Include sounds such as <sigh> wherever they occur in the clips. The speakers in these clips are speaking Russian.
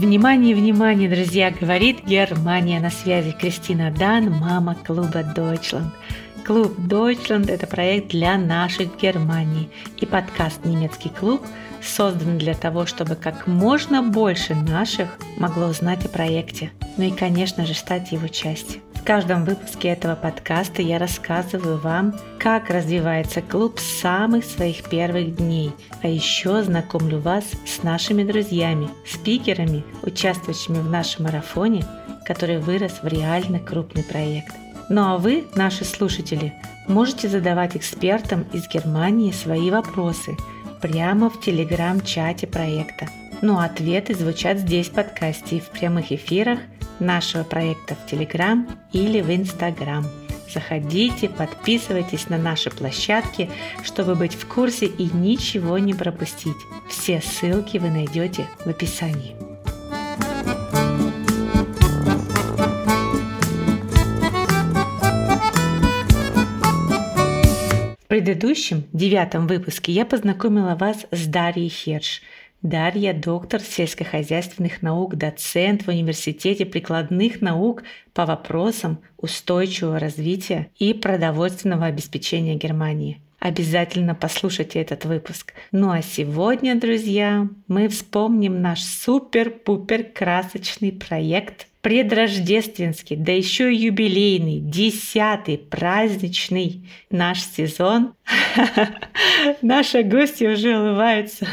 Внимание, внимание, друзья, говорит Германия на связи. Кристина Дан, мама клуба Deutschland. Клуб Deutschland – это проект для наших в Германии. И подкаст «Немецкий клуб» создан для того, чтобы как можно больше наших могло узнать о проекте. Ну и, конечно же, стать его частью. В каждом выпуске этого подкаста я рассказываю вам, как развивается клуб с самых своих первых дней, а еще знакомлю вас с нашими друзьями, спикерами, участвующими в нашем марафоне, который вырос в реально крупный проект. Ну а вы, наши слушатели, можете задавать экспертам из Германии свои вопросы прямо в телеграм-чате проекта. Ну а ответы звучат здесь в подкасте и в прямых эфирах – нашего проекта в Телеграм или в Инстаграм. Заходите, подписывайтесь на наши площадки, чтобы быть в курсе и ничего не пропустить. Все ссылки вы найдете в описании. В предыдущем, девятом выпуске я познакомила вас с Дарьей Херш – Дарья – доктор сельскохозяйственных наук, доцент в Университете прикладных наук по вопросам устойчивого развития и продовольственного обеспечения Германии. Обязательно послушайте этот выпуск. Ну а сегодня, друзья, мы вспомним наш супер-пупер красочный проект предрождественский, да еще и юбилейный, десятый праздничный наш сезон. <laughs> Наши гости уже улыбаются.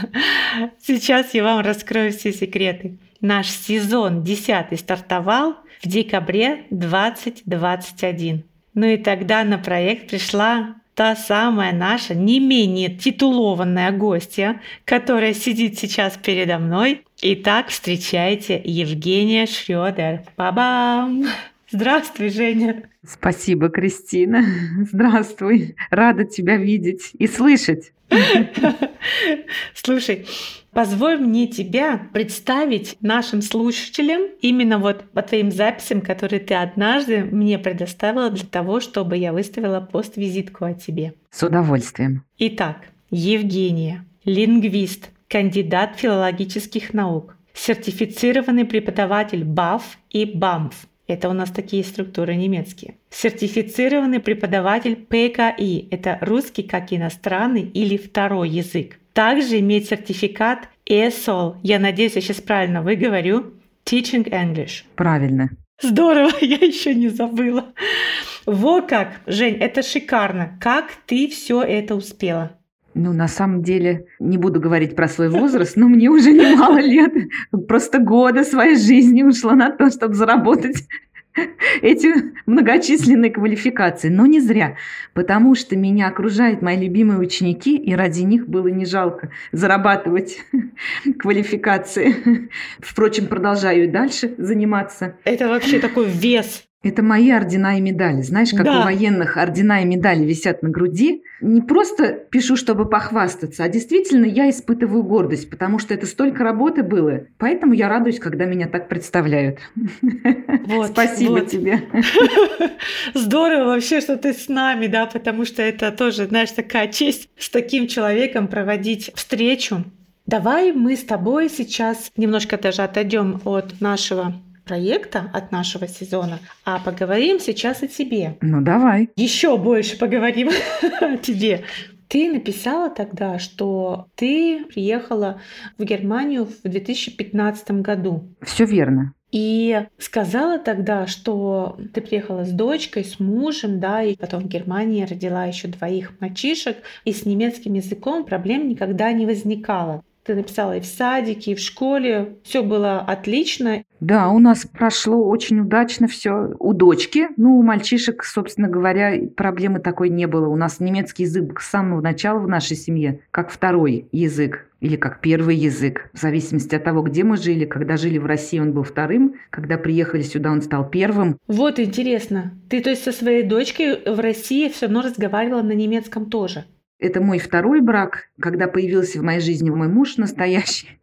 Сейчас я вам раскрою все секреты. Наш сезон десятый стартовал в декабре 2021. Ну и тогда на проект пришла та самая наша не менее титулованная гостья, которая сидит сейчас передо мной. Итак, встречайте Евгения Шрёдер. Ба-бам! Здравствуй, Женя. Спасибо, Кристина. <laughs> Здравствуй. Рада тебя видеть и слышать. <laughs> Слушай, позволь мне тебя представить нашим слушателям именно вот по твоим записям, которые ты однажды мне предоставила для того, чтобы я выставила пост-визитку о тебе. С удовольствием. Итак, Евгения, лингвист, кандидат филологических наук, сертифицированный преподаватель БАФ и БАМФ, это у нас такие структуры немецкие. Сертифицированный преподаватель ПКИ – это русский как иностранный или второй язык. Также имеет сертификат ESOL, я надеюсь, я сейчас правильно выговорю, Teaching English. Правильно. Здорово, <laughs> я еще не забыла. Во как, Жень, это шикарно. Как ты все это успела? Ну, на самом деле, не буду говорить про свой возраст, но мне уже немало <laughs> лет. Просто года своей жизни ушло на то, чтобы заработать <laughs> эти многочисленные квалификации. Но не зря, потому что меня окружают мои любимые ученики, и ради них было не жалко зарабатывать <laughs> квалификации. <laughs> Впрочем, продолжаю и дальше заниматься. Это вообще такой вес это мои ордена и медали. Знаешь, как да. у военных ордена и медали висят на груди. Не просто пишу, чтобы похвастаться, а действительно я испытываю гордость, потому что это столько работы было. Поэтому я радуюсь, когда меня так представляют. Вот, Спасибо вот. тебе. <laughs> Здорово вообще, что ты с нами, да, потому что это тоже, знаешь, такая честь с таким человеком проводить встречу. Давай мы с тобой сейчас немножко даже отойдем от нашего проекта, от нашего сезона, а поговорим сейчас о тебе. Ну давай. Еще больше поговорим <laughs> о тебе. Ты написала тогда, что ты приехала в Германию в 2015 году. Все верно. И сказала тогда, что ты приехала с дочкой, с мужем, да, и потом в Германии родила еще двоих мальчишек, и с немецким языком проблем никогда не возникало. Ты написала и в садике, и в школе. Все было отлично. Да, у нас прошло очень удачно все. У дочки, ну, у мальчишек, собственно говоря, проблемы такой не было. У нас немецкий язык с самого начала в нашей семье как второй язык или как первый язык, в зависимости от того, где мы жили. Когда жили в России, он был вторым. Когда приехали сюда, он стал первым. Вот интересно. Ты, то есть, со своей дочкой в России все равно разговаривала на немецком тоже? Это мой второй брак. Когда появился в моей жизни мой муж настоящий,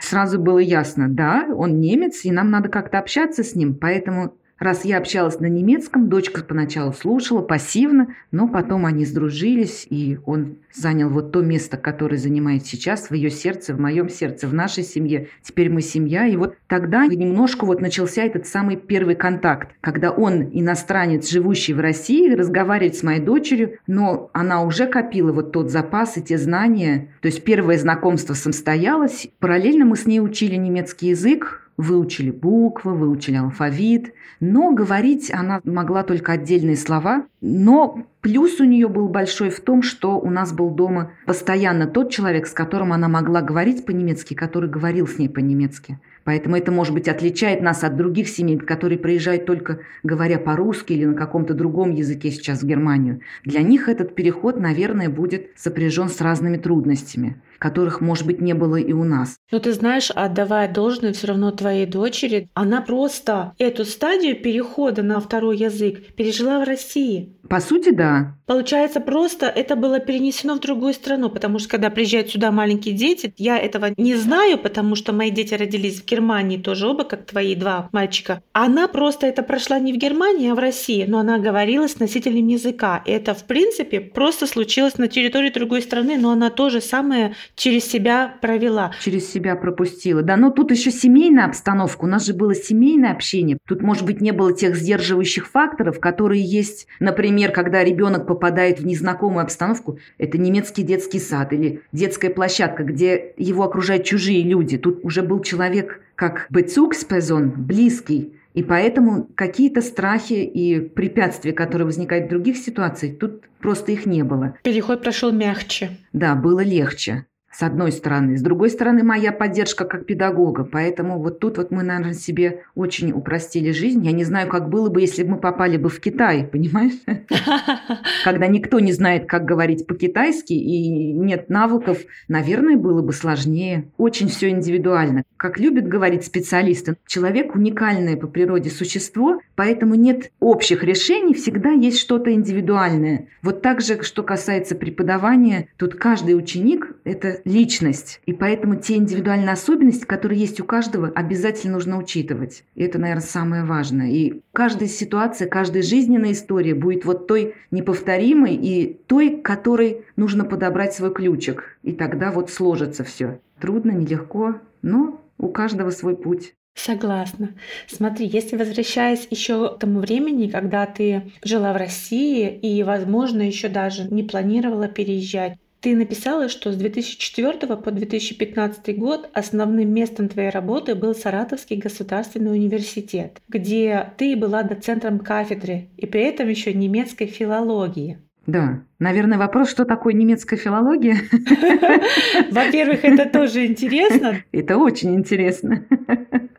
сразу было ясно, да, он немец, и нам надо как-то общаться с ним. Поэтому раз я общалась на немецком, дочка поначалу слушала пассивно, но потом они сдружились, и он занял вот то место, которое занимает сейчас в ее сердце, в моем сердце, в нашей семье. Теперь мы семья. И вот тогда немножко вот начался этот самый первый контакт, когда он, иностранец, живущий в России, разговаривает с моей дочерью, но она уже копила вот тот запас и те знания. То есть первое знакомство состоялось. Параллельно мы с ней учили немецкий язык, выучили буквы, выучили алфавит, но говорить она могла только отдельные слова. Но плюс у нее был большой в том, что у нас был дома постоянно тот человек, с которым она могла говорить по-немецки, который говорил с ней по-немецки. Поэтому это, может быть, отличает нас от других семей, которые приезжают только говоря по-русски или на каком-то другом языке сейчас в Германию. Для них этот переход, наверное, будет сопряжен с разными трудностями которых, может быть, не было и у нас. Но ты знаешь, отдавая должное все равно твоей дочери, она просто эту стадию перехода на второй язык пережила в России. По сути, да да, Получается, просто это было перенесено в другую страну, потому что когда приезжают сюда маленькие дети, я этого не знаю, потому что мои дети родились в Германии тоже оба, как твои два мальчика. Она просто это прошла не в Германии, а в России, но она говорила с носителем языка. Это, в принципе, просто случилось на территории другой страны, но она тоже самое через себя провела. Через себя пропустила. Да, но тут еще семейная обстановка. У нас же было семейное общение. Тут, может быть, не было тех сдерживающих факторов, которые есть, Например, когда ребенок попадает в незнакомую обстановку, это немецкий детский сад или детская площадка, где его окружают чужие люди. Тут уже был человек как Bezugsperson, близкий, и поэтому какие-то страхи и препятствия, которые возникают в других ситуациях, тут просто их не было. Переход прошел мягче. Да, было легче с одной стороны. С другой стороны, моя поддержка как педагога. Поэтому вот тут вот мы, наверное, себе очень упростили жизнь. Я не знаю, как было бы, если бы мы попали бы в Китай, <laughs> понимаешь? Когда никто не знает, как говорить по-китайски и нет навыков, наверное, было бы сложнее. Очень все индивидуально. Как любят говорить специалисты, человек уникальное по природе существо, поэтому нет общих решений, всегда есть что-то индивидуальное. Вот так же, что касается преподавания, тут каждый ученик – это личность. И поэтому те индивидуальные особенности, которые есть у каждого, обязательно нужно учитывать. И это, наверное, самое важное. И каждая ситуация, каждая жизненная история будет вот той неповторимой и той, которой нужно подобрать свой ключик. И тогда вот сложится все. Трудно, нелегко, но у каждого свой путь. Согласна. Смотри, если возвращаясь еще к тому времени, когда ты жила в России и, возможно, еще даже не планировала переезжать, ты написала, что с 2004 по 2015 год основным местом твоей работы был Саратовский государственный университет, где ты была доцентром кафедры и при этом еще немецкой филологии. Да, наверное, вопрос, что такое немецкая филология? <laughs> Во-первых, это тоже интересно. <laughs> Это очень интересно. <laughs>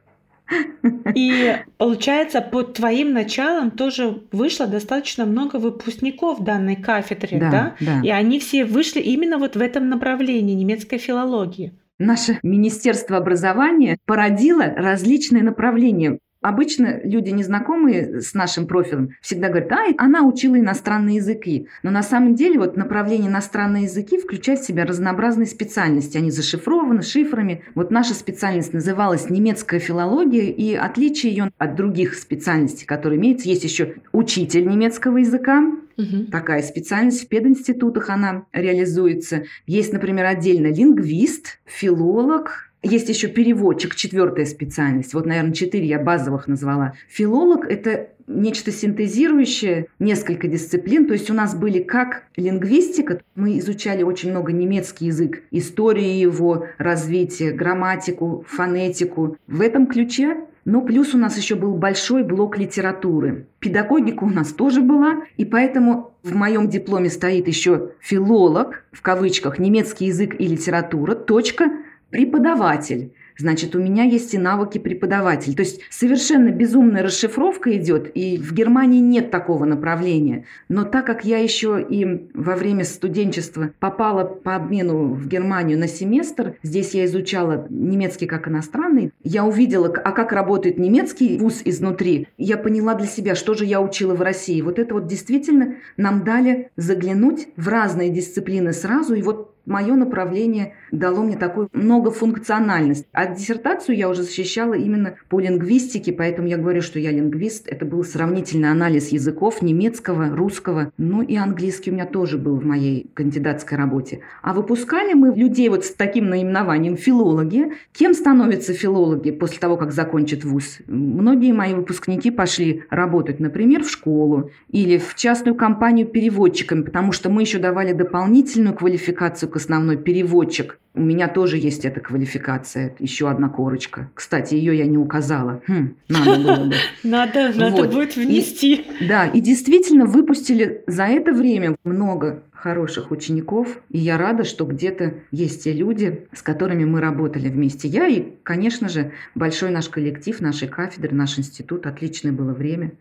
И получается, под твоим началом тоже вышло достаточно много выпускников данной кафедры, да, да? да? И они все вышли именно вот в этом направлении немецкой филологии. Наше Министерство образования породило различные направления. Обычно люди, незнакомые с нашим профилем, всегда говорят, а, она учила иностранные языки. Но на самом деле вот направление иностранные языки включает в себя разнообразные специальности. Они зашифрованы шифрами. Вот наша специальность называлась немецкая филология, и отличие ее от других специальностей, которые имеются, есть еще учитель немецкого языка, Угу. Такая специальность в пединститутах она реализуется. Есть, например, отдельно лингвист, филолог, есть еще переводчик, четвертая специальность. Вот, наверное, четыре я базовых назвала. Филолог – это нечто синтезирующее, несколько дисциплин. То есть у нас были как лингвистика, мы изучали очень много немецкий язык, историю его развития, грамматику, фонетику. В этом ключе но плюс у нас еще был большой блок литературы. Педагогика у нас тоже была, и поэтому в моем дипломе стоит еще филолог, в кавычках, немецкий язык и литература, точка, преподаватель. Значит, у меня есть и навыки преподавателя. То есть совершенно безумная расшифровка идет, и в Германии нет такого направления. Но так как я еще и во время студенчества попала по обмену в Германию на семестр, здесь я изучала немецкий как иностранный, я увидела, а как работает немецкий вуз изнутри. Я поняла для себя, что же я учила в России. Вот это вот действительно нам дали заглянуть в разные дисциплины сразу, и вот мое направление дало мне такую многофункциональность. А диссертацию я уже защищала именно по лингвистике, поэтому я говорю, что я лингвист. Это был сравнительный анализ языков немецкого, русского, ну и английский у меня тоже был в моей кандидатской работе. А выпускали мы людей вот с таким наименованием филологи. Кем становятся филологи после того, как закончат вуз? Многие мои выпускники пошли работать, например, в школу или в частную компанию переводчиками, потому что мы еще давали дополнительную квалификацию к основной переводчик. У меня тоже есть эта квалификация, еще одна корочка. Кстати, ее я не указала. Хм, надо было бы. <laughs> Надо, надо будет внести. да, и действительно выпустили за это время много хороших учеников, и я рада, что где-то есть те люди, с которыми мы работали вместе. Я и, конечно же, большой наш коллектив, нашей кафедры, наш институт. Отличное было время.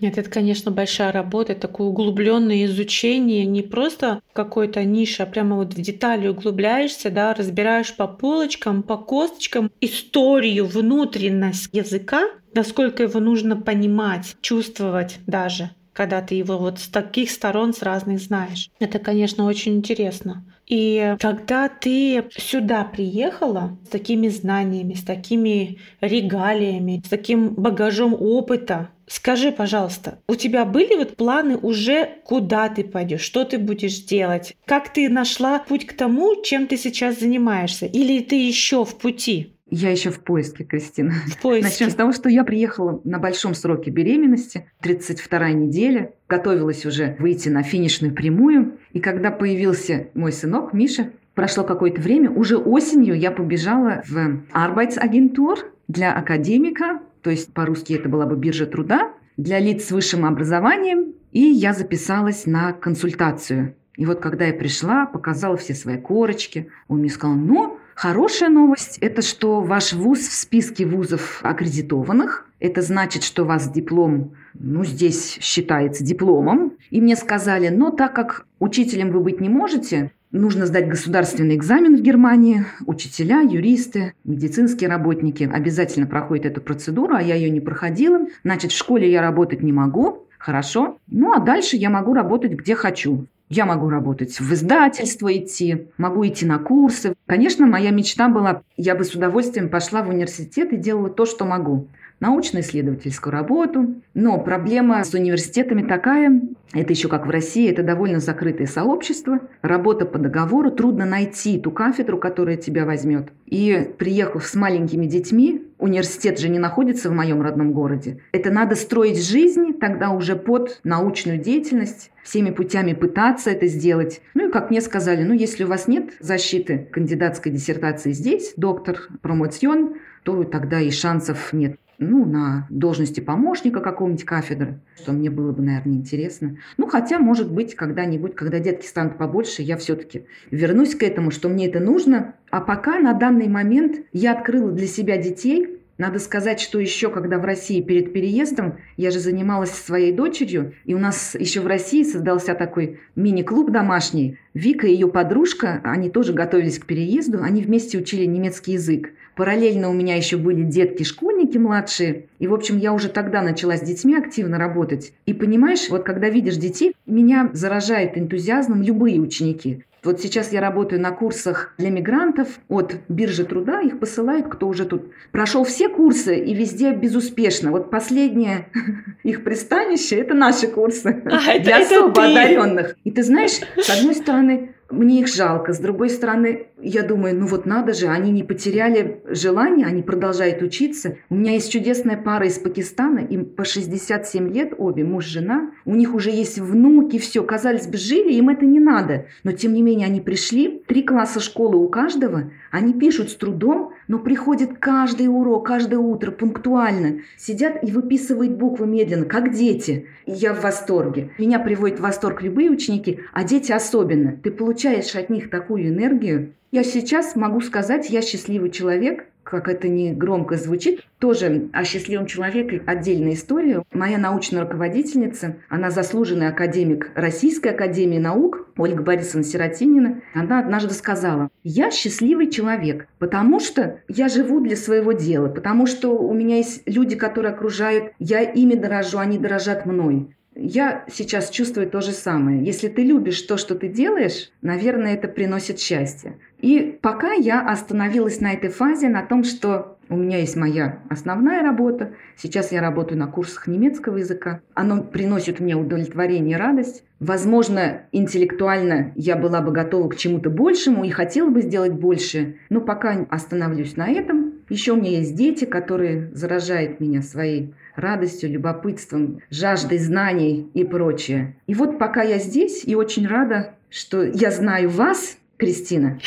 Нет, это, конечно, большая работа, такое углубленное изучение, не просто какой-то ниша, а прямо вот в детали углубляешься, да, разбираешь по полочкам, по косточкам историю, внутренность языка, насколько его нужно понимать, чувствовать даже когда ты его вот с таких сторон, с разных знаешь. Это, конечно, очень интересно. И когда ты сюда приехала с такими знаниями, с такими регалиями, с таким багажом опыта, Скажи, пожалуйста, у тебя были вот планы уже, куда ты пойдешь, что ты будешь делать? Как ты нашла путь к тому, чем ты сейчас занимаешься? Или ты еще в пути? Я еще в поиске, Кристина. В поиске. Начнем с того, что я приехала на большом сроке беременности, 32 неделя, готовилась уже выйти на финишную прямую. И когда появился мой сынок Миша, прошло какое-то время, уже осенью я побежала в Arbeitsagentur для академика, то есть по-русски это была бы биржа труда, для лиц с высшим образованием, и я записалась на консультацию. И вот когда я пришла, показала все свои корочки, он мне сказал, ну, Хорошая новость – это что ваш вуз в списке вузов аккредитованных. Это значит, что у вас диплом, ну, здесь считается дипломом. И мне сказали, но так как учителем вы быть не можете, нужно сдать государственный экзамен в Германии. Учителя, юристы, медицинские работники обязательно проходят эту процедуру, а я ее не проходила. Значит, в школе я работать не могу. Хорошо. Ну, а дальше я могу работать где хочу. Я могу работать в издательство идти, могу идти на курсы. Конечно, моя мечта была, я бы с удовольствием пошла в университет и делала то, что могу научно-исследовательскую работу. Но проблема с университетами такая, это еще как в России, это довольно закрытое сообщество, работа по договору, трудно найти ту кафедру, которая тебя возьмет. И приехав с маленькими детьми, университет же не находится в моем родном городе, это надо строить жизнь тогда уже под научную деятельность, всеми путями пытаться это сделать. Ну и как мне сказали, ну если у вас нет защиты кандидатской диссертации здесь, доктор, промоцион, то тогда и шансов нет ну, на должности помощника какого-нибудь кафедры, что мне было бы, наверное, интересно. Ну, хотя, может быть, когда-нибудь, когда детки станут побольше, я все-таки вернусь к этому, что мне это нужно. А пока на данный момент я открыла для себя детей. Надо сказать, что еще когда в России перед переездом, я же занималась своей дочерью, и у нас еще в России создался такой мини-клуб домашний. Вика и ее подружка, они тоже готовились к переезду, они вместе учили немецкий язык. Параллельно у меня еще были детки-школьники младшие. И, в общем, я уже тогда начала с детьми активно работать. И понимаешь, вот когда видишь детей, меня заражает энтузиазмом любые ученики. Вот сейчас я работаю на курсах для мигрантов от биржи труда. Их посылают, кто уже тут прошел все курсы и везде безуспешно. Вот последнее <laughs> их пристанище – это наши курсы а, для это, особо это одаренных. И ты знаешь, с одной стороны, мне их жалко. С другой стороны, я думаю, ну вот надо же, они не потеряли желание, они продолжают учиться. У меня есть чудесная пара из Пакистана, им по 67 лет обе, муж, жена. У них уже есть внуки, все. Казалось бы, жили, им это не надо. Но тем не менее они пришли, три класса школы у каждого, они пишут с трудом, но приходят каждый урок, каждое утро пунктуально. Сидят и выписывают буквы медленно, как дети. И я в восторге. Меня приводят в восторг любые ученики, а дети особенно. Ты получаешь от них такую энергию. Я сейчас могу сказать, я счастливый человек, как это не громко звучит, тоже о счастливом человеке отдельная история. Моя научная руководительница, она заслуженный академик Российской академии наук, Ольга Борисовна Сиротинина, она однажды сказала, я счастливый человек, потому что я живу для своего дела, потому что у меня есть люди, которые окружают, я ими дорожу, они дорожат мной. Я сейчас чувствую то же самое. Если ты любишь то, что ты делаешь, наверное, это приносит счастье. И пока я остановилась на этой фазе, на том, что у меня есть моя основная работа. Сейчас я работаю на курсах немецкого языка. Оно приносит мне удовлетворение и радость. Возможно, интеллектуально я была бы готова к чему-то большему и хотела бы сделать больше. Но пока остановлюсь на этом. Еще у меня есть дети, которые заражают меня своей радостью, любопытством, жаждой знаний и прочее. И вот пока я здесь и очень рада, что я знаю вас, Кристина.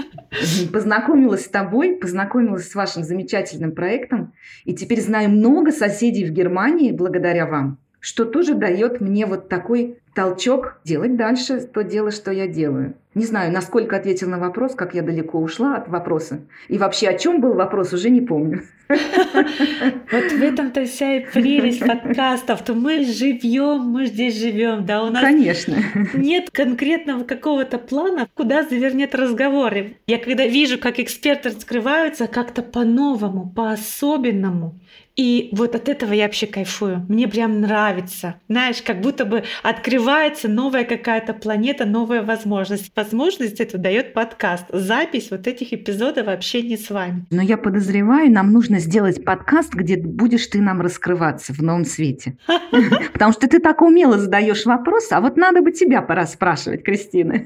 <laughs> Познакомилась с тобой, познакомилась с вашим замечательным проектом, и теперь знаю много соседей в Германии благодаря вам, что тоже дает мне вот такой толчок делать дальше то дело, что я делаю. Не знаю, насколько ответил на вопрос, как я далеко ушла от вопроса. И вообще, о чем был вопрос, уже не помню. Вот в этом-то вся и прелесть подкастов. То мы живем, мы здесь живем, да, у нас Конечно. нет конкретного какого-то плана, куда завернет разговор. Я когда вижу, как эксперты раскрываются как-то по-новому, по-особенному, и вот от этого я вообще кайфую. Мне прям нравится. Знаешь, как будто бы открывается новая какая-то планета, новая возможность. Возможность это дает подкаст. Запись вот этих эпизодов вообще не с вами. Но я подозреваю, нам нужно сделать подкаст, где будешь ты нам раскрываться в новом свете. <laughs> Потому что ты так умело задаешь вопрос, а вот надо бы тебя пора спрашивать, Кристина.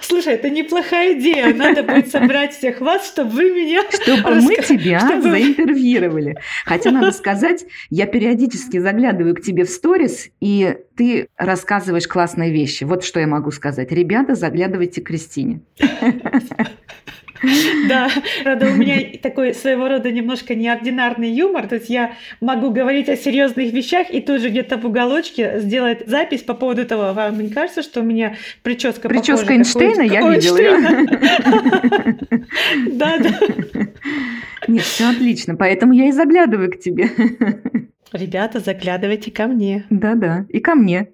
Слушай, это неплохая идея. Надо будет собрать всех вас, чтобы вы меня... Чтобы мы тебя заинтервьюировали. Хотя, надо сказать, я периодически заглядываю к тебе в сторис, и ты рассказываешь классные вещи. Вот что я могу сказать. Ребята, заглядывайте к Кристине. <laughs> Да, правда, у меня <laughs> такой своего рода немножко неординарный юмор. То есть я могу говорить о серьезных вещах и тут же где-то в уголочке сделать запись по поводу того, вам не кажется, что у меня прическа Прическа Эйнштейна, я видела. <laughs> Да, да. Нет, все отлично, поэтому я и заглядываю к тебе. Ребята, заглядывайте ко мне. Да-да, и ко мне.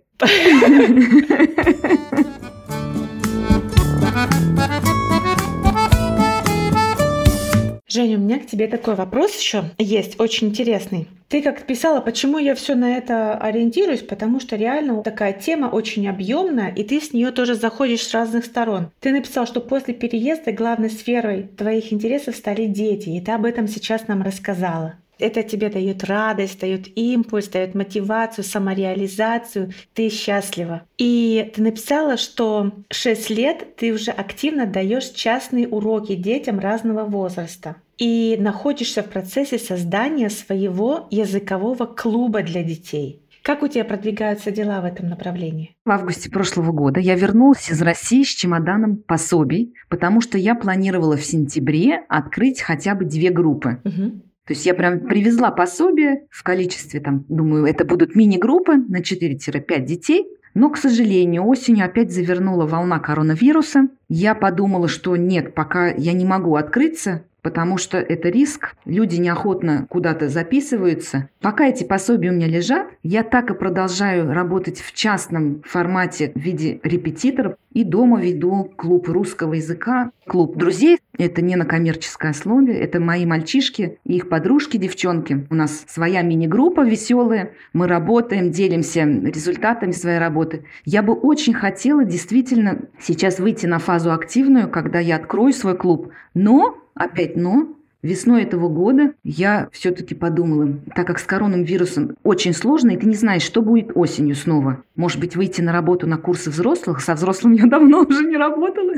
Женя, у меня к тебе такой вопрос еще есть, очень интересный. Ты как писала, почему я все на это ориентируюсь? Потому что реально такая тема очень объемная, и ты с нее тоже заходишь с разных сторон. Ты написал, что после переезда главной сферой твоих интересов стали дети, и ты об этом сейчас нам рассказала это тебе дает радость, дает импульс, дает мотивацию, самореализацию, ты счастлива. И ты написала, что 6 лет ты уже активно даешь частные уроки детям разного возраста и находишься в процессе создания своего языкового клуба для детей. Как у тебя продвигаются дела в этом направлении? В августе прошлого года я вернулась из России с чемоданом пособий, потому что я планировала в сентябре открыть хотя бы две группы. Угу. То есть я прям привезла пособие в количестве, там, думаю, это будут мини-группы на 4-5 детей. Но, к сожалению, осенью опять завернула волна коронавируса. Я подумала, что нет, пока я не могу открыться, потому что это риск, люди неохотно куда-то записываются. Пока эти пособия у меня лежат, я так и продолжаю работать в частном формате в виде репетиторов и дома веду клуб русского языка, клуб друзей. Это не на коммерческой основе, это мои мальчишки и их подружки, девчонки. У нас своя мини-группа веселая, мы работаем, делимся результатами своей работы. Я бы очень хотела действительно сейчас выйти на фазу активную, когда я открою свой клуб, но Опять но. Весной этого года я все-таки подумала, так как с коронавирусом очень сложно, и ты не знаешь, что будет осенью снова. Может быть, выйти на работу на курсы взрослых. Со взрослым я давно уже не работала.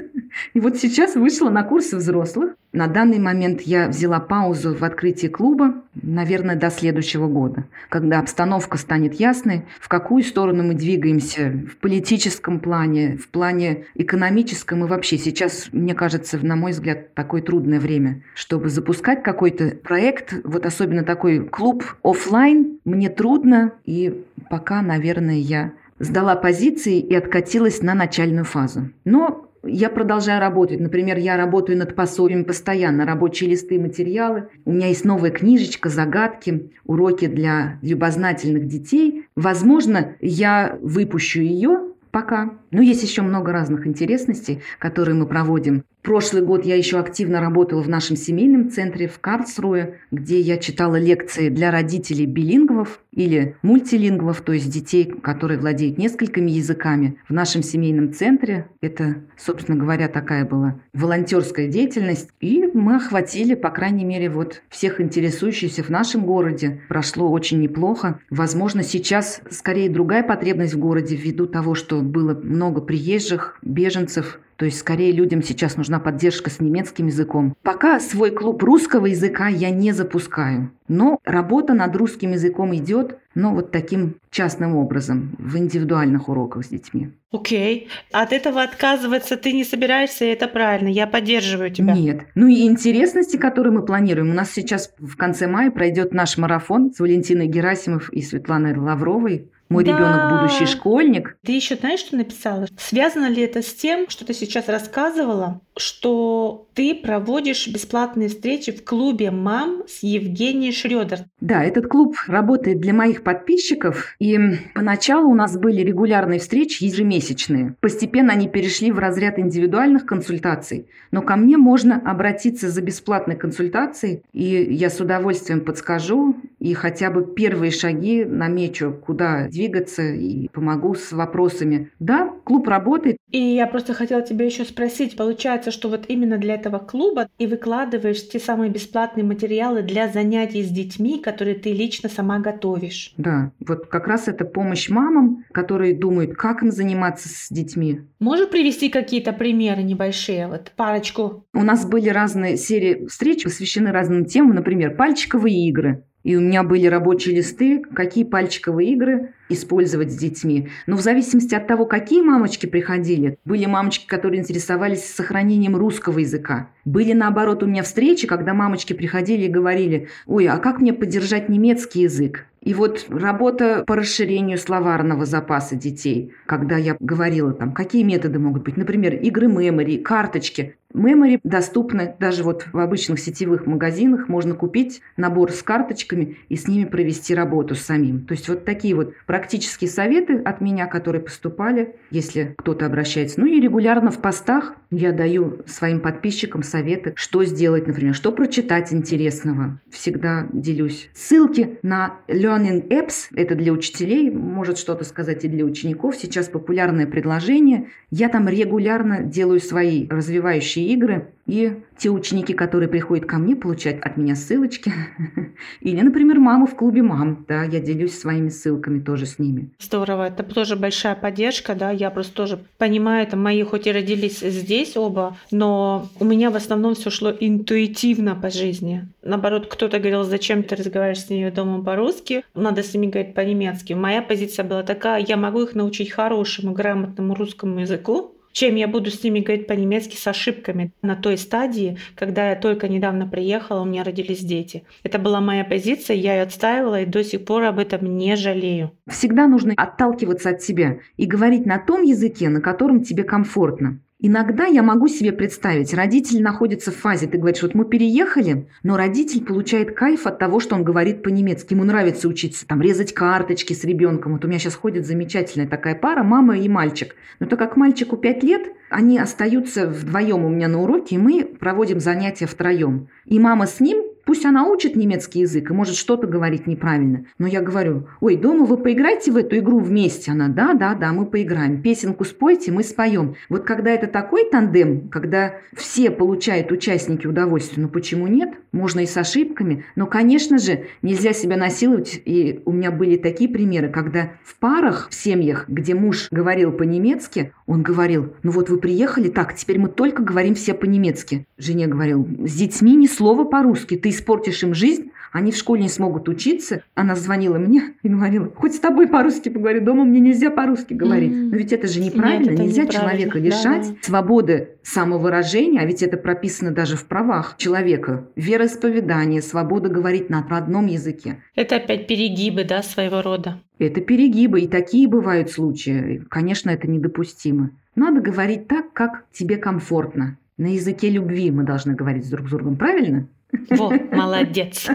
И вот сейчас вышла на курсы взрослых. На данный момент я взяла паузу в открытии клуба, наверное, до следующего года, когда обстановка станет ясной, в какую сторону мы двигаемся в политическом плане, в плане экономическом и вообще. Сейчас, мне кажется, на мой взгляд, такое трудное время, чтобы запускать какой-то проект, вот особенно такой клуб офлайн, мне трудно, и пока, наверное, я сдала позиции и откатилась на начальную фазу. Но я продолжаю работать. Например, я работаю над пособием постоянно, рабочие листы, материалы. У меня есть новая книжечка, загадки, уроки для любознательных детей. Возможно, я выпущу ее пока. Но есть еще много разных интересностей, которые мы проводим Прошлый год я еще активно работала в нашем семейном центре в Карлсруе, где я читала лекции для родителей билингвов или мультилингвов, то есть детей, которые владеют несколькими языками. В нашем семейном центре это, собственно говоря, такая была волонтерская деятельность. И мы охватили, по крайней мере, вот всех интересующихся в нашем городе. Прошло очень неплохо. Возможно, сейчас скорее другая потребность в городе ввиду того, что было много приезжих, беженцев, то есть скорее людям сейчас нужна поддержка с немецким языком. Пока свой клуб русского языка я не запускаю. Но работа над русским языком идет, но вот таким частным образом, в индивидуальных уроках с детьми. Окей. Okay. От этого отказываться ты не собираешься, и это правильно. Я поддерживаю тебя. Нет. Ну и интересности, которые мы планируем. У нас сейчас в конце мая пройдет наш марафон с Валентиной Герасимов и Светланой Лавровой мой да. ребенок будущий школьник. Ты еще знаешь, что написала? Связано ли это с тем, что ты сейчас рассказывала, что ты проводишь бесплатные встречи в клубе мам с Евгенией Шредер? Да, этот клуб работает для моих подписчиков, и поначалу у нас были регулярные встречи ежемесячные. Постепенно они перешли в разряд индивидуальных консультаций, но ко мне можно обратиться за бесплатной консультацией, и я с удовольствием подскажу и хотя бы первые шаги намечу, куда двигаться и помогу с вопросами. Да, клуб работает. И я просто хотела тебя еще спросить, получается, что вот именно для этого клуба и выкладываешь те самые бесплатные материалы для занятий с детьми, которые ты лично сама готовишь. Да, вот как раз это помощь мамам, которые думают, как им заниматься с детьми. Можешь привести какие-то примеры небольшие, вот парочку? У нас были разные серии встреч, посвящены разным темам, например, пальчиковые игры. И у меня были рабочие листы, какие пальчиковые игры использовать с детьми. Но в зависимости от того, какие мамочки приходили, были мамочки, которые интересовались сохранением русского языка. Были, наоборот, у меня встречи, когда мамочки приходили и говорили, ой, а как мне поддержать немецкий язык? И вот работа по расширению словарного запаса детей, когда я говорила там, какие методы могут быть, например, игры мемори, карточки. Memory доступны даже вот в обычных сетевых магазинах. Можно купить набор с карточками и с ними провести работу самим. То есть вот такие вот практические советы от меня, которые поступали, если кто-то обращается. Ну и регулярно в постах я даю своим подписчикам советы, что сделать, например, что прочитать интересного. Всегда делюсь. Ссылки на Learning Apps, это для учителей, может что-то сказать и для учеников. Сейчас популярное предложение. Я там регулярно делаю свои развивающие игры, и те ученики, которые приходят ко мне, получают от меня ссылочки. <laughs> Или, например, маму в клубе мам. Да, я делюсь своими ссылками тоже с ними. Здорово. Это тоже большая поддержка, да. Я просто тоже понимаю, это мои хоть и родились здесь оба, но у меня в основном все шло интуитивно по жизни. Наоборот, кто-то говорил, зачем ты разговариваешь с ними дома по-русски, надо с ними говорить по-немецки. Моя позиция была такая, я могу их научить хорошему, грамотному русскому языку, чем я буду с ними говорить по-немецки с ошибками на той стадии, когда я только недавно приехала, у меня родились дети. Это была моя позиция, я ее отстаивала и до сих пор об этом не жалею. Всегда нужно отталкиваться от себя и говорить на том языке, на котором тебе комфортно. Иногда я могу себе представить, родитель находится в фазе, ты говоришь, вот мы переехали, но родитель получает кайф от того, что он говорит по-немецки. Ему нравится учиться, там, резать карточки с ребенком. Вот у меня сейчас ходит замечательная такая пара, мама и мальчик. Но так как мальчику 5 лет, они остаются вдвоем у меня на уроке, и мы проводим занятия втроем. И мама с ним Пусть она учит немецкий язык и может что-то говорить неправильно. Но я говорю, ой, дома вы поиграете в эту игру вместе? Она, да, да, да, мы поиграем. Песенку спойте, мы споем. Вот когда это такой тандем, когда все получают участники удовольствие, ну почему нет? Можно и с ошибками. Но, конечно же, нельзя себя насиловать. И у меня были такие примеры, когда в парах, в семьях, где муж говорил по-немецки, он говорил, ну вот вы приехали, так, теперь мы только говорим все по-немецки. Жене говорил, с детьми ни слова по-русски, ты испортишь им жизнь, они в школе не смогут учиться. Она звонила мне и говорила, хоть с тобой по-русски поговорю, дома мне нельзя по-русски говорить. Mm-hmm. Но ведь это же неправильно, Нет, это нельзя человека лишать да. свободы самовыражения, а ведь это прописано даже в правах человека. Вероисповедание, свобода говорить на родном языке. Это опять перегибы, да, своего рода. Это перегибы, и такие бывают случаи. Конечно, это недопустимо. Надо говорить так, как тебе комфортно. На языке любви мы должны говорить друг с другом, правильно? Во, молодец.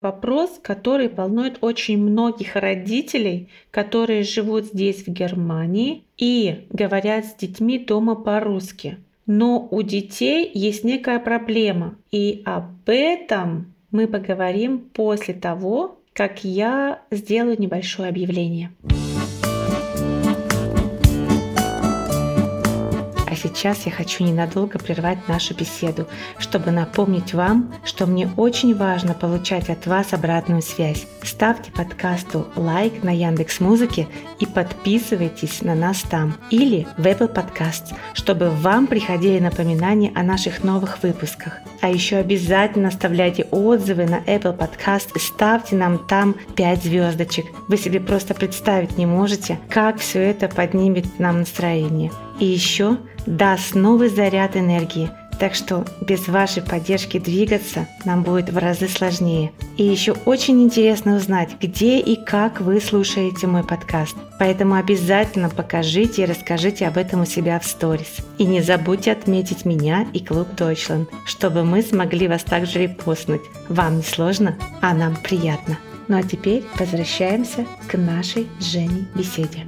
Вопрос, который волнует очень многих родителей, которые живут здесь, в Германии, и говорят с детьми дома по-русски. Но у детей есть некая проблема, и об этом мы поговорим после того, как я сделаю небольшое объявление. Сейчас я хочу ненадолго прервать нашу беседу, чтобы напомнить вам, что мне очень важно получать от вас обратную связь. Ставьте подкасту лайк на Яндекс Музыке и подписывайтесь на нас там или в Apple Podcasts, чтобы вам приходили напоминания о наших новых выпусках. А еще обязательно оставляйте отзывы на Apple Podcast и ставьте нам там 5 звездочек. Вы себе просто представить не можете, как все это поднимет нам настроение. И еще даст новый заряд энергии. Так что без вашей поддержки двигаться нам будет в разы сложнее. И еще очень интересно узнать, где и как вы слушаете мой подкаст. Поэтому обязательно покажите и расскажите об этом у себя в сторис. И не забудьте отметить меня и клуб Deutschland, чтобы мы смогли вас также репостнуть. Вам не сложно, а нам приятно. Ну а теперь возвращаемся к нашей Жене беседе.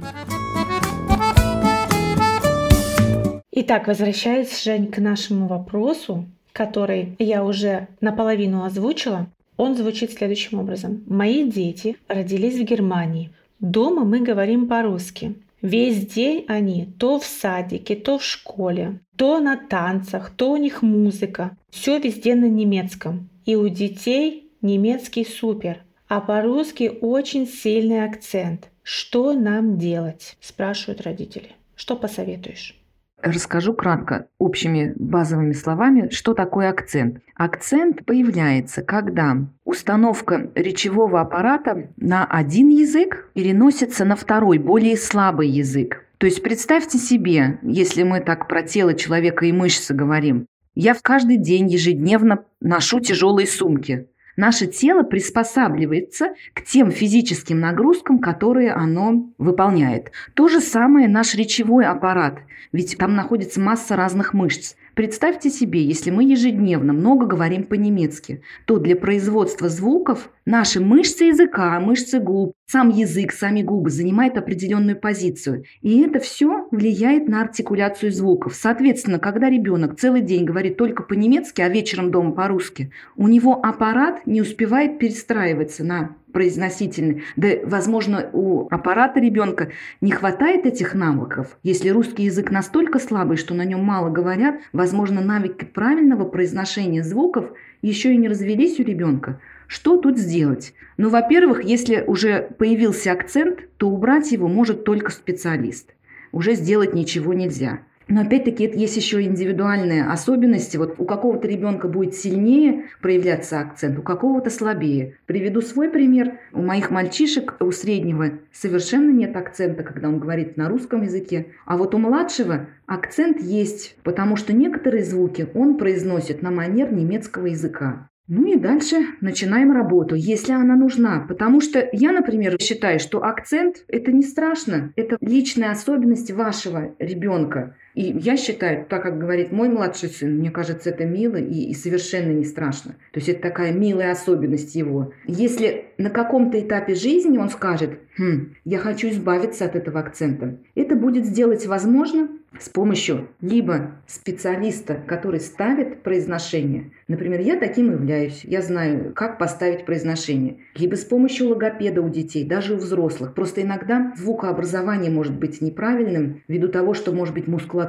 Итак, возвращаясь, Жень, к нашему вопросу, который я уже наполовину озвучила, он звучит следующим образом. Мои дети родились в Германии. Дома мы говорим по-русски. Весь день они то в садике, то в школе, то на танцах, то у них музыка. Все везде на немецком. И у детей немецкий супер, а по-русски очень сильный акцент. Что нам делать? Спрашивают родители. Что посоветуешь? Расскажу кратко, общими базовыми словами, что такое акцент. Акцент появляется, когда установка речевого аппарата на один язык переносится на второй, более слабый язык. То есть представьте себе, если мы так про тело человека и мышцы говорим, я в каждый день ежедневно ношу тяжелые сумки. Наше тело приспосабливается к тем физическим нагрузкам, которые оно выполняет. То же самое наш речевой аппарат, ведь там находится масса разных мышц. Представьте себе, если мы ежедневно много говорим по-немецки, то для производства звуков наши мышцы языка, мышцы губ, сам язык, сами губы занимают определенную позицию. И это все влияет на артикуляцию звуков. Соответственно, когда ребенок целый день говорит только по-немецки, а вечером дома по-русски, у него аппарат не успевает перестраиваться на произносительный. Да, возможно, у аппарата ребенка не хватает этих навыков. Если русский язык настолько слабый, что на нем мало говорят, возможно, навыки правильного произношения звуков еще и не развелись у ребенка. Что тут сделать? Ну, во-первых, если уже появился акцент, то убрать его может только специалист. Уже сделать ничего нельзя. Но опять-таки есть еще индивидуальные особенности. Вот у какого-то ребенка будет сильнее проявляться акцент, у какого-то слабее. Приведу свой пример. У моих мальчишек, у среднего совершенно нет акцента, когда он говорит на русском языке. А вот у младшего акцент есть, потому что некоторые звуки он произносит на манер немецкого языка. Ну и дальше начинаем работу, если она нужна. Потому что я, например, считаю, что акцент – это не страшно. Это личная особенность вашего ребенка. И я считаю, так как говорит мой младший сын, мне кажется, это мило и, и совершенно не страшно. То есть это такая милая особенность его. Если на каком-то этапе жизни он скажет, хм, я хочу избавиться от этого акцента, это будет сделать возможно с помощью либо специалиста, который ставит произношение, например, я таким являюсь, я знаю, как поставить произношение, либо с помощью логопеда у детей, даже у взрослых. Просто иногда звукообразование может быть неправильным ввиду того, что может быть мускулатура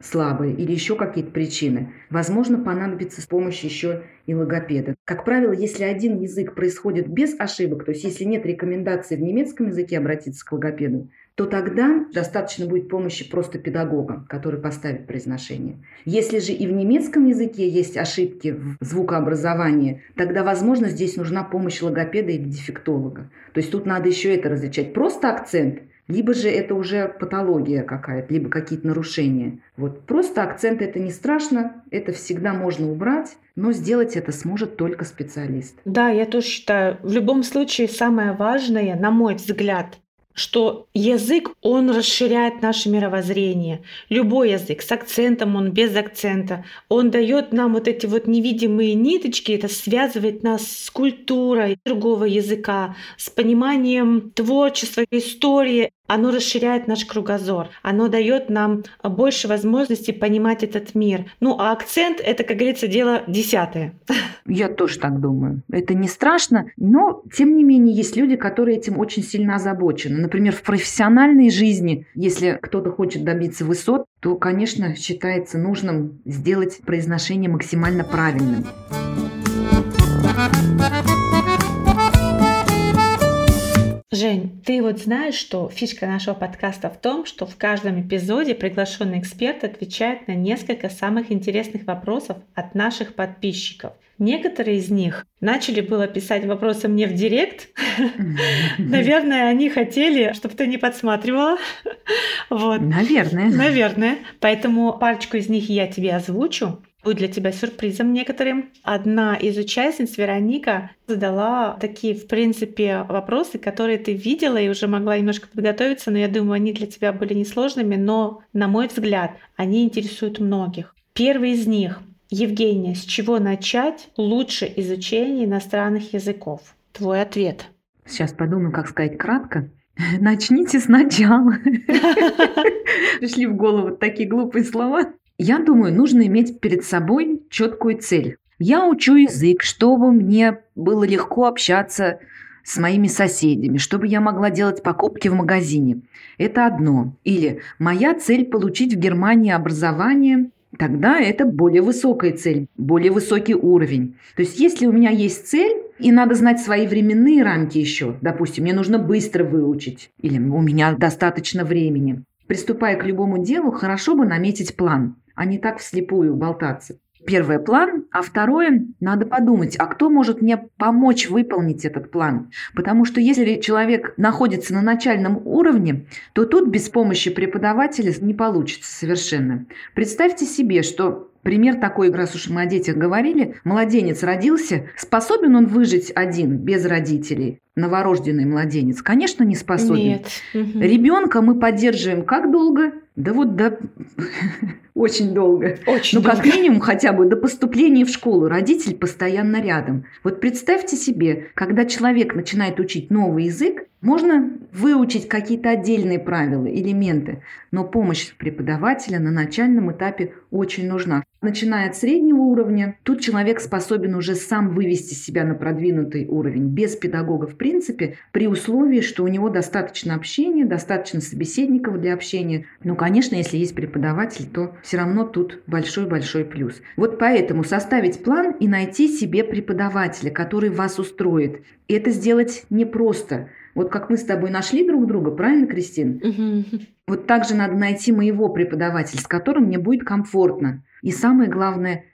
слабая или еще какие-то причины. Возможно, понадобится с помощью еще и логопеда. Как правило, если один язык происходит без ошибок, то есть если нет рекомендации в немецком языке обратиться к логопеду, то тогда достаточно будет помощи просто педагога, который поставит произношение. Если же и в немецком языке есть ошибки в звукообразовании, тогда, возможно, здесь нужна помощь логопеда или дефектолога. То есть тут надо еще это различать. Просто акцент либо же это уже патология какая-то, либо какие-то нарушения. Вот просто акцент это не страшно, это всегда можно убрать, но сделать это сможет только специалист. Да, я тоже считаю, в любом случае самое важное, на мой взгляд, что язык, он расширяет наше мировоззрение. Любой язык, с акцентом, он без акцента. Он дает нам вот эти вот невидимые ниточки, это связывает нас с культурой другого языка, с пониманием творчества, истории оно расширяет наш кругозор, оно дает нам больше возможностей понимать этот мир. Ну, а акцент — это, как говорится, дело десятое. Я тоже так думаю. Это не страшно, но, тем не менее, есть люди, которые этим очень сильно озабочены. Например, в профессиональной жизни, если кто-то хочет добиться высот, то, конечно, считается нужным сделать произношение максимально правильным. Жень, ты вот знаешь, что фишка нашего подкаста в том, что в каждом эпизоде приглашенный эксперт отвечает на несколько самых интересных вопросов от наших подписчиков. Некоторые из них начали было писать вопросы мне в директ. <laughs> Наверное, они хотели, чтобы ты не подсматривала. <laughs> Вот. Наверное. Наверное. Поэтому парочку из них я тебе озвучу будет для тебя сюрпризом некоторым. Одна из участниц, Вероника, задала такие, в принципе, вопросы, которые ты видела и уже могла немножко подготовиться, но я думаю, они для тебя были несложными, но, на мой взгляд, они интересуют многих. Первый из них. Евгения, с чего начать лучше изучение иностранных языков? Твой ответ. Сейчас подумаю, как сказать кратко. <laughs> Начните сначала. <laughs> Пришли в голову такие глупые слова. Я думаю, нужно иметь перед собой четкую цель. Я учу язык, чтобы мне было легко общаться с моими соседями, чтобы я могла делать покупки в магазине. Это одно. Или моя цель – получить в Германии образование, тогда это более высокая цель, более высокий уровень. То есть если у меня есть цель, и надо знать свои временные рамки еще, допустим, мне нужно быстро выучить, или у меня достаточно времени. Приступая к любому делу, хорошо бы наметить план а не так вслепую болтаться. Первое – план, а второе – надо подумать, а кто может мне помочь выполнить этот план? Потому что если человек находится на начальном уровне, то тут без помощи преподавателя не получится совершенно. Представьте себе, что Пример такой, раз уж мы о детях говорили, младенец родился, способен он выжить один, без родителей? Новорожденный младенец, конечно, не способен. Нет. Ребенка мы поддерживаем как долго? Да вот до <laughs> очень долго. Очень ну, долго. как минимум, хотя бы до поступления в школу. Родитель постоянно рядом. Вот представьте себе, когда человек начинает учить новый язык, можно выучить какие-то отдельные правила, элементы, но помощь преподавателя на начальном этапе очень нужна. Начиная от среднего уровня, тут человек способен уже сам вывести себя на продвинутый уровень, без педагога в принципе, при условии, что у него достаточно общения, достаточно собеседников для общения. Ну, конечно, если есть преподаватель, то все равно тут большой-большой плюс. Вот поэтому составить план и найти себе преподавателя, который вас устроит. И это сделать непросто. Вот как мы с тобой нашли друг друга, правильно, Кристин? Угу. Вот так же надо найти моего преподавателя, с которым мне будет комфортно. И самое главное,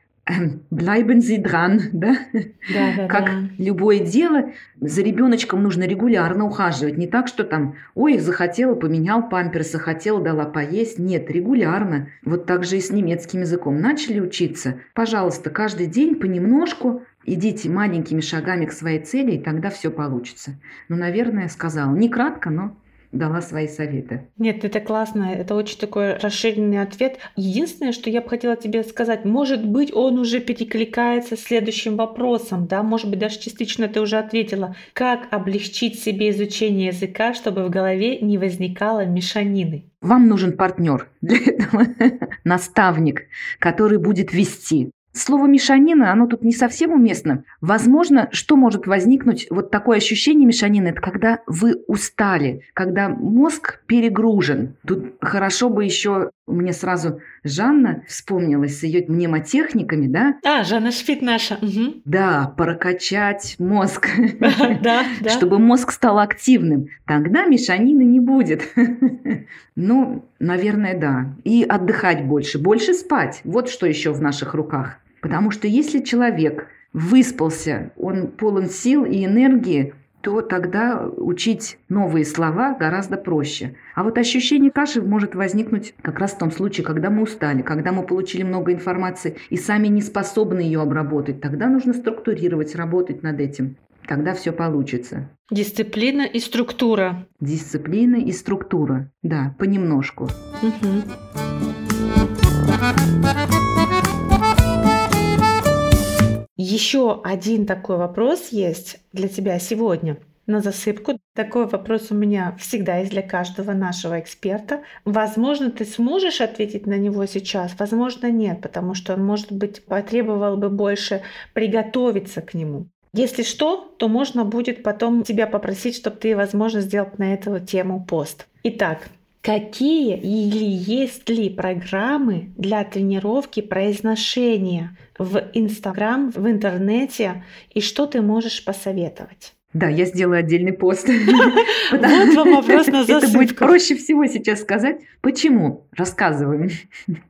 bleiben Sie dran, да? Да, да, как да. любое дело, за ребеночком нужно регулярно ухаживать. Не так, что там, ой, захотела, поменял памперсы, хотела, дала поесть. Нет, регулярно. Вот так же и с немецким языком. Начали учиться, пожалуйста, каждый день понемножку идите маленькими шагами к своей цели, и тогда все получится. Ну, наверное, сказала. Не кратко, но дала свои советы. Нет, это классно, это очень такой расширенный ответ. Единственное, что я бы хотела тебе сказать, может быть, он уже перекликается с следующим вопросом, да, может быть, даже частично ты уже ответила. Как облегчить себе изучение языка, чтобы в голове не возникало мешанины? Вам нужен партнер для этого, <laughs> наставник, который будет вести. Слово «мешанина», оно тут не совсем уместно. Возможно, что может возникнуть, вот такое ощущение мешанины, это когда вы устали, когда мозг перегружен. Тут хорошо бы еще, мне сразу Жанна вспомнилась с ее мнемотехниками, да? А, Жанна Шпит наша. Угу. Да, прокачать мозг, <laughs> чтобы мозг стал активным. Тогда мешанины не будет. <laughs> Ну, наверное, да. И отдыхать больше, больше спать. Вот что еще в наших руках. Потому что если человек выспался, он полон сил и энергии, то тогда учить новые слова гораздо проще. А вот ощущение каши может возникнуть как раз в том случае, когда мы устали, когда мы получили много информации и сами не способны ее обработать. Тогда нужно структурировать, работать над этим. когда все получится. Дисциплина и структура. Дисциплина и структура, да, понемножку. Угу. Еще один такой вопрос есть для тебя сегодня на засыпку. Такой вопрос у меня всегда есть для каждого нашего эксперта. Возможно, ты сможешь ответить на него сейчас, возможно, нет, потому что он, может быть, потребовал бы больше приготовиться к нему. Если что, то можно будет потом тебя попросить, чтобы ты, возможно, сделал на эту тему пост. Итак, какие или есть ли программы для тренировки произношения в Инстаграм, в интернете, и что ты можешь посоветовать? Да, я сделаю отдельный пост. <laughs> Вот вам <laughs> вопрос на засыпку. Это будет проще всего сейчас сказать. Почему? Рассказываем. <laughs>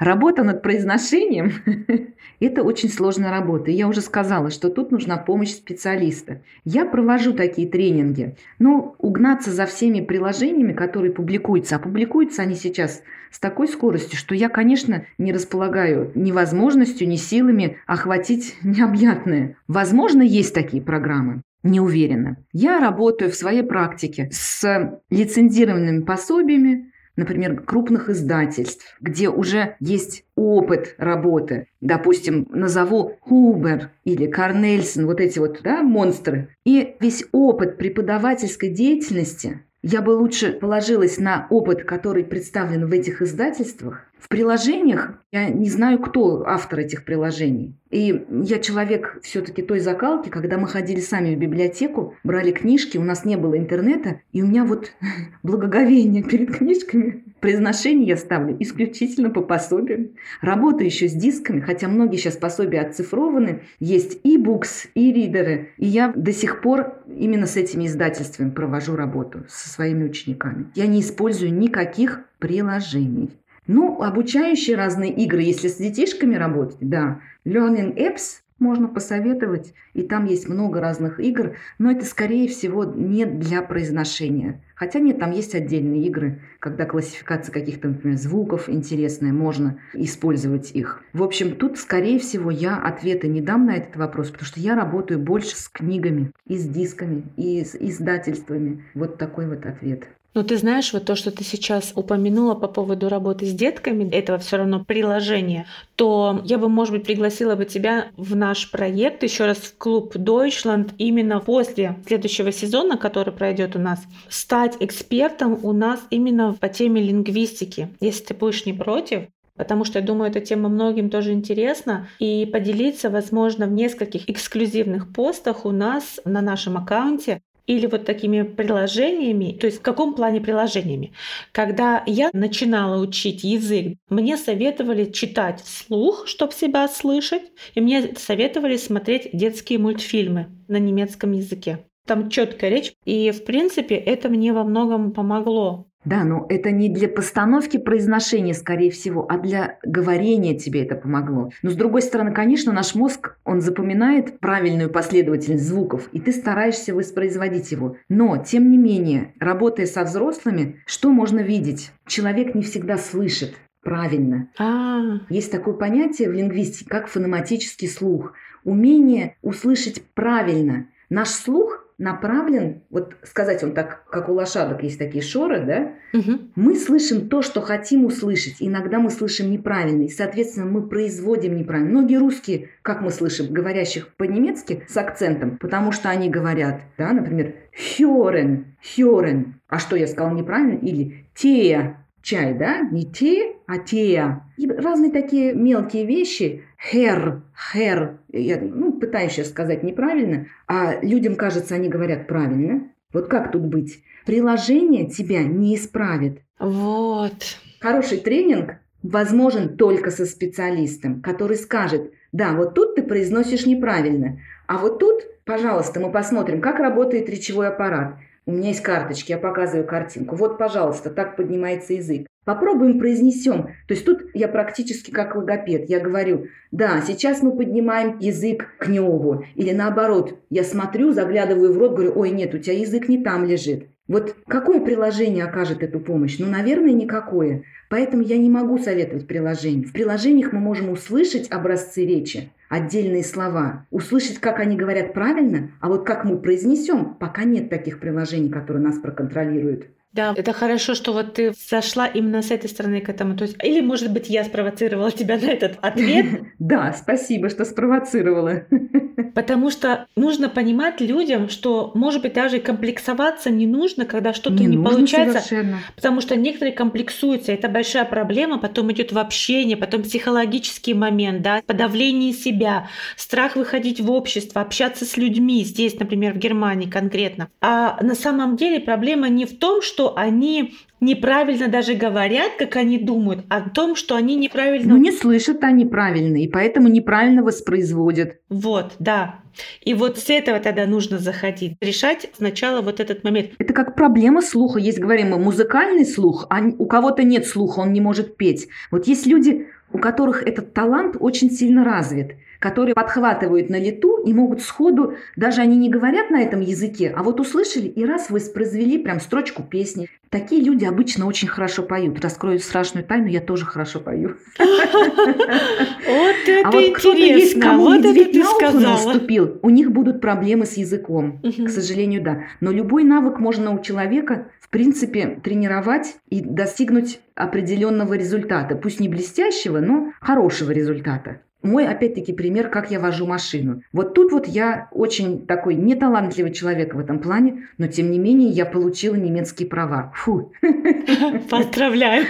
Работа над произношением – это очень сложная работа. Я уже сказала, что тут нужна помощь специалиста. Я провожу такие тренинги. Но угнаться за всеми приложениями, которые публикуются, а публикуются они сейчас с такой скоростью, что я, конечно, не располагаю ни возможностью, ни силами охватить необъятное. Возможно, есть такие программы не уверена. Я работаю в своей практике с лицензированными пособиями, например, крупных издательств, где уже есть опыт работы. Допустим, назову Хубер или Карнельсон, вот эти вот да, монстры. И весь опыт преподавательской деятельности я бы лучше положилась на опыт, который представлен в этих издательствах. В приложениях я не знаю, кто автор этих приложений. И я человек все-таки той закалки, когда мы ходили сами в библиотеку, брали книжки, у нас не было интернета, и у меня вот <laughs> благоговение перед книжками. Произношение я ставлю исключительно по пособиям. Работаю еще с дисками, хотя многие сейчас пособия оцифрованы. Есть и букс, и ридеры. И я до сих пор именно с этими издательствами провожу работу со своими учениками. Я не использую никаких приложений. Ну, обучающие разные игры, если с детишками работать, да. Learning Apps можно посоветовать, и там есть много разных игр, но это, скорее всего, не для произношения. Хотя нет, там есть отдельные игры, когда классификация каких-то, например, звуков интересная, можно использовать их. В общем, тут, скорее всего, я ответа не дам на этот вопрос, потому что я работаю больше с книгами, и с дисками, и с издательствами. Вот такой вот ответ. Но ты знаешь, вот то, что ты сейчас упомянула по поводу работы с детками, этого все равно приложения, то я бы, может быть, пригласила бы тебя в наш проект еще раз в клуб Deutschland именно после следующего сезона, который пройдет у нас, стать экспертом у нас именно по теме лингвистики. Если ты будешь не против, потому что я думаю, эта тема многим тоже интересна, и поделиться, возможно, в нескольких эксклюзивных постах у нас на нашем аккаунте или вот такими приложениями, то есть в каком плане приложениями? Когда я начинала учить язык, мне советовали читать вслух, чтобы себя слышать, и мне советовали смотреть детские мультфильмы на немецком языке. Там четкая речь, и в принципе это мне во многом помогло. Да, но это не для постановки произношения, скорее всего, а для говорения тебе это помогло. Но с другой стороны, конечно, наш мозг, он запоминает правильную последовательность звуков, и ты стараешься воспроизводить его. Но, тем не менее, работая со взрослыми, что можно видеть? Человек не всегда слышит правильно. А-а-а. Есть такое понятие в лингвистике, как фонематический слух. Умение услышать правильно. Наш слух направлен, вот сказать он так, как у лошадок есть такие шоры, да, угу. мы слышим то, что хотим услышать. Иногда мы слышим неправильно, и, соответственно, мы производим неправильно. Многие русские, как мы слышим, говорящих по-немецки с акцентом, потому что они говорят, да, например, «хёрен», «хёрен», а что я сказал неправильно? Или «тея», чай, да, не те, а тея. И разные такие мелкие вещи. Хер, хер. Я ну, пытаюсь сейчас сказать неправильно, а людям кажется, они говорят правильно. Вот как тут быть? Приложение тебя не исправит. Вот. Хороший тренинг возможен только со специалистом, который скажет, да, вот тут ты произносишь неправильно, а вот тут, пожалуйста, мы посмотрим, как работает речевой аппарат. У меня есть карточки, я показываю картинку. Вот, пожалуйста, так поднимается язык. Попробуем произнесем. То есть тут я практически как логопед. Я говорю, да, сейчас мы поднимаем язык к небу. Или наоборот, я смотрю, заглядываю в рот, говорю, ой, нет, у тебя язык не там лежит. Вот какое приложение окажет эту помощь? Ну, наверное, никакое. Поэтому я не могу советовать приложение. В приложениях мы можем услышать образцы речи, отдельные слова, услышать, как они говорят правильно, а вот как мы произнесем, пока нет таких приложений, которые нас проконтролируют. Да, это хорошо, что вот ты зашла именно с этой стороны к этому. То есть, или, может быть, я спровоцировала тебя на этот ответ. <laughs> Да, спасибо, что спровоцировала. <laughs> Потому что нужно понимать людям, что, может быть, даже комплексоваться не нужно, когда что-то не, не получается. Совершенно. Потому что некоторые комплексуются. Это большая проблема. Потом идет в общение, потом психологический момент, да, подавление себя, страх выходить в общество, общаться с людьми. Здесь, например, в Германии конкретно. А на самом деле проблема не в том, что они неправильно даже говорят, как они думают, о том, что они неправильно... Ну, не слышат они правильно, и поэтому неправильно воспроизводят. Вот, да. И вот с этого тогда нужно заходить. Решать сначала вот этот момент. Это как проблема слуха. Есть, говорим мы, музыкальный слух, а у кого-то нет слуха, он не может петь. Вот есть люди, у которых этот талант очень сильно развит – которые подхватывают на лету и могут сходу, даже они не говорят на этом языке, а вот услышали и раз воспроизвели прям строчку песни. Такие люди обычно очень хорошо поют. Раскрою страшную тайну, я тоже хорошо пою. Вот это а вот кто-то есть, кому медведь на ухо наступил, у них будут проблемы с языком. К сожалению, да. Но любой навык можно у человека, в принципе, тренировать и достигнуть определенного результата. Пусть не блестящего, но хорошего результата. Мой, опять-таки, пример, как я вожу машину. Вот тут вот я очень такой неталантливый человек в этом плане, но тем не менее я получила немецкие права. Фу. <laughs> Поздравляю.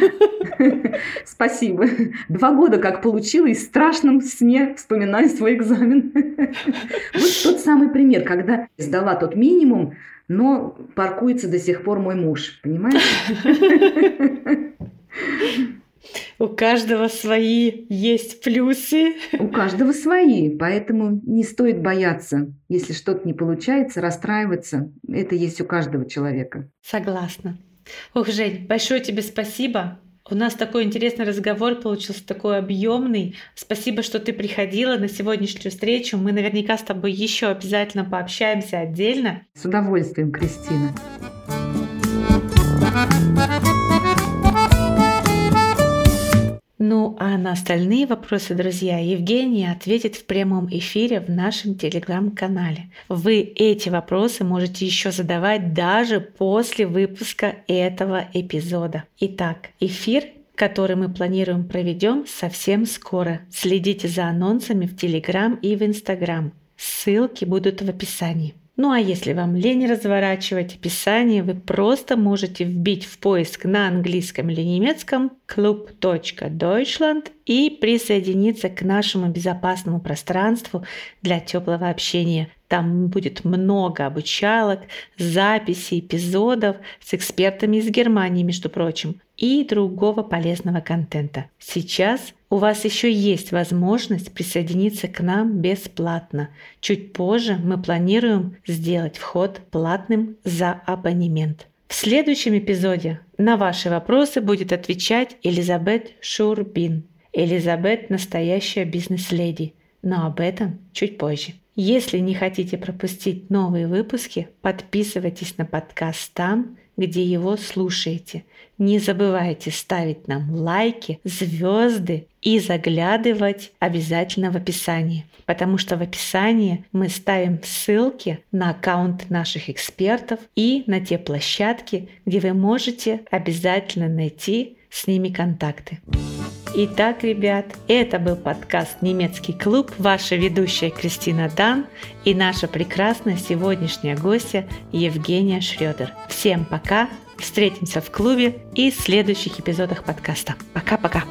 <laughs> Спасибо. Два года как получила и в страшном сне вспоминаю свой экзамен. <laughs> Вот тот самый пример, когда сдала тот минимум, но паркуется до сих пор мой муж. Понимаешь? У каждого свои есть плюсы. У каждого свои, поэтому не стоит бояться. Если что-то не получается, расстраиваться. Это есть у каждого человека. Согласна. Ох, Жень, большое тебе спасибо. У нас такой интересный разговор получился, такой объемный. Спасибо, что ты приходила на сегодняшнюю встречу. Мы наверняка с тобой еще обязательно пообщаемся отдельно. С удовольствием, Кристина. Ну а на остальные вопросы, друзья, Евгения ответит в прямом эфире в нашем телеграм-канале. Вы эти вопросы можете еще задавать даже после выпуска этого эпизода. Итак, эфир который мы планируем проведем совсем скоро. Следите за анонсами в Телеграм и в Инстаграм. Ссылки будут в описании. Ну а если вам лень разворачивать описание, вы просто можете вбить в поиск на английском или немецком club.deutschland и присоединиться к нашему безопасному пространству для теплого общения. Там будет много обучалок, записей, эпизодов с экспертами из Германии, между прочим, и другого полезного контента. Сейчас у вас еще есть возможность присоединиться к нам бесплатно. Чуть позже мы планируем сделать вход платным за абонемент. В следующем эпизоде на ваши вопросы будет отвечать Элизабет Шурбин. Элизабет – настоящая бизнес-леди, но об этом чуть позже. Если не хотите пропустить новые выпуски, подписывайтесь на подкаст там, где его слушаете. Не забывайте ставить нам лайки, звезды и заглядывать обязательно в описании, потому что в описании мы ставим ссылки на аккаунт наших экспертов и на те площадки, где вы можете обязательно найти с ними контакты. Итак, ребят, это был подкаст «Немецкий клуб», ваша ведущая Кристина Дан и наша прекрасная сегодняшняя гостья Евгения Шредер. Всем пока, встретимся в клубе и в следующих эпизодах подкаста. Пока-пока!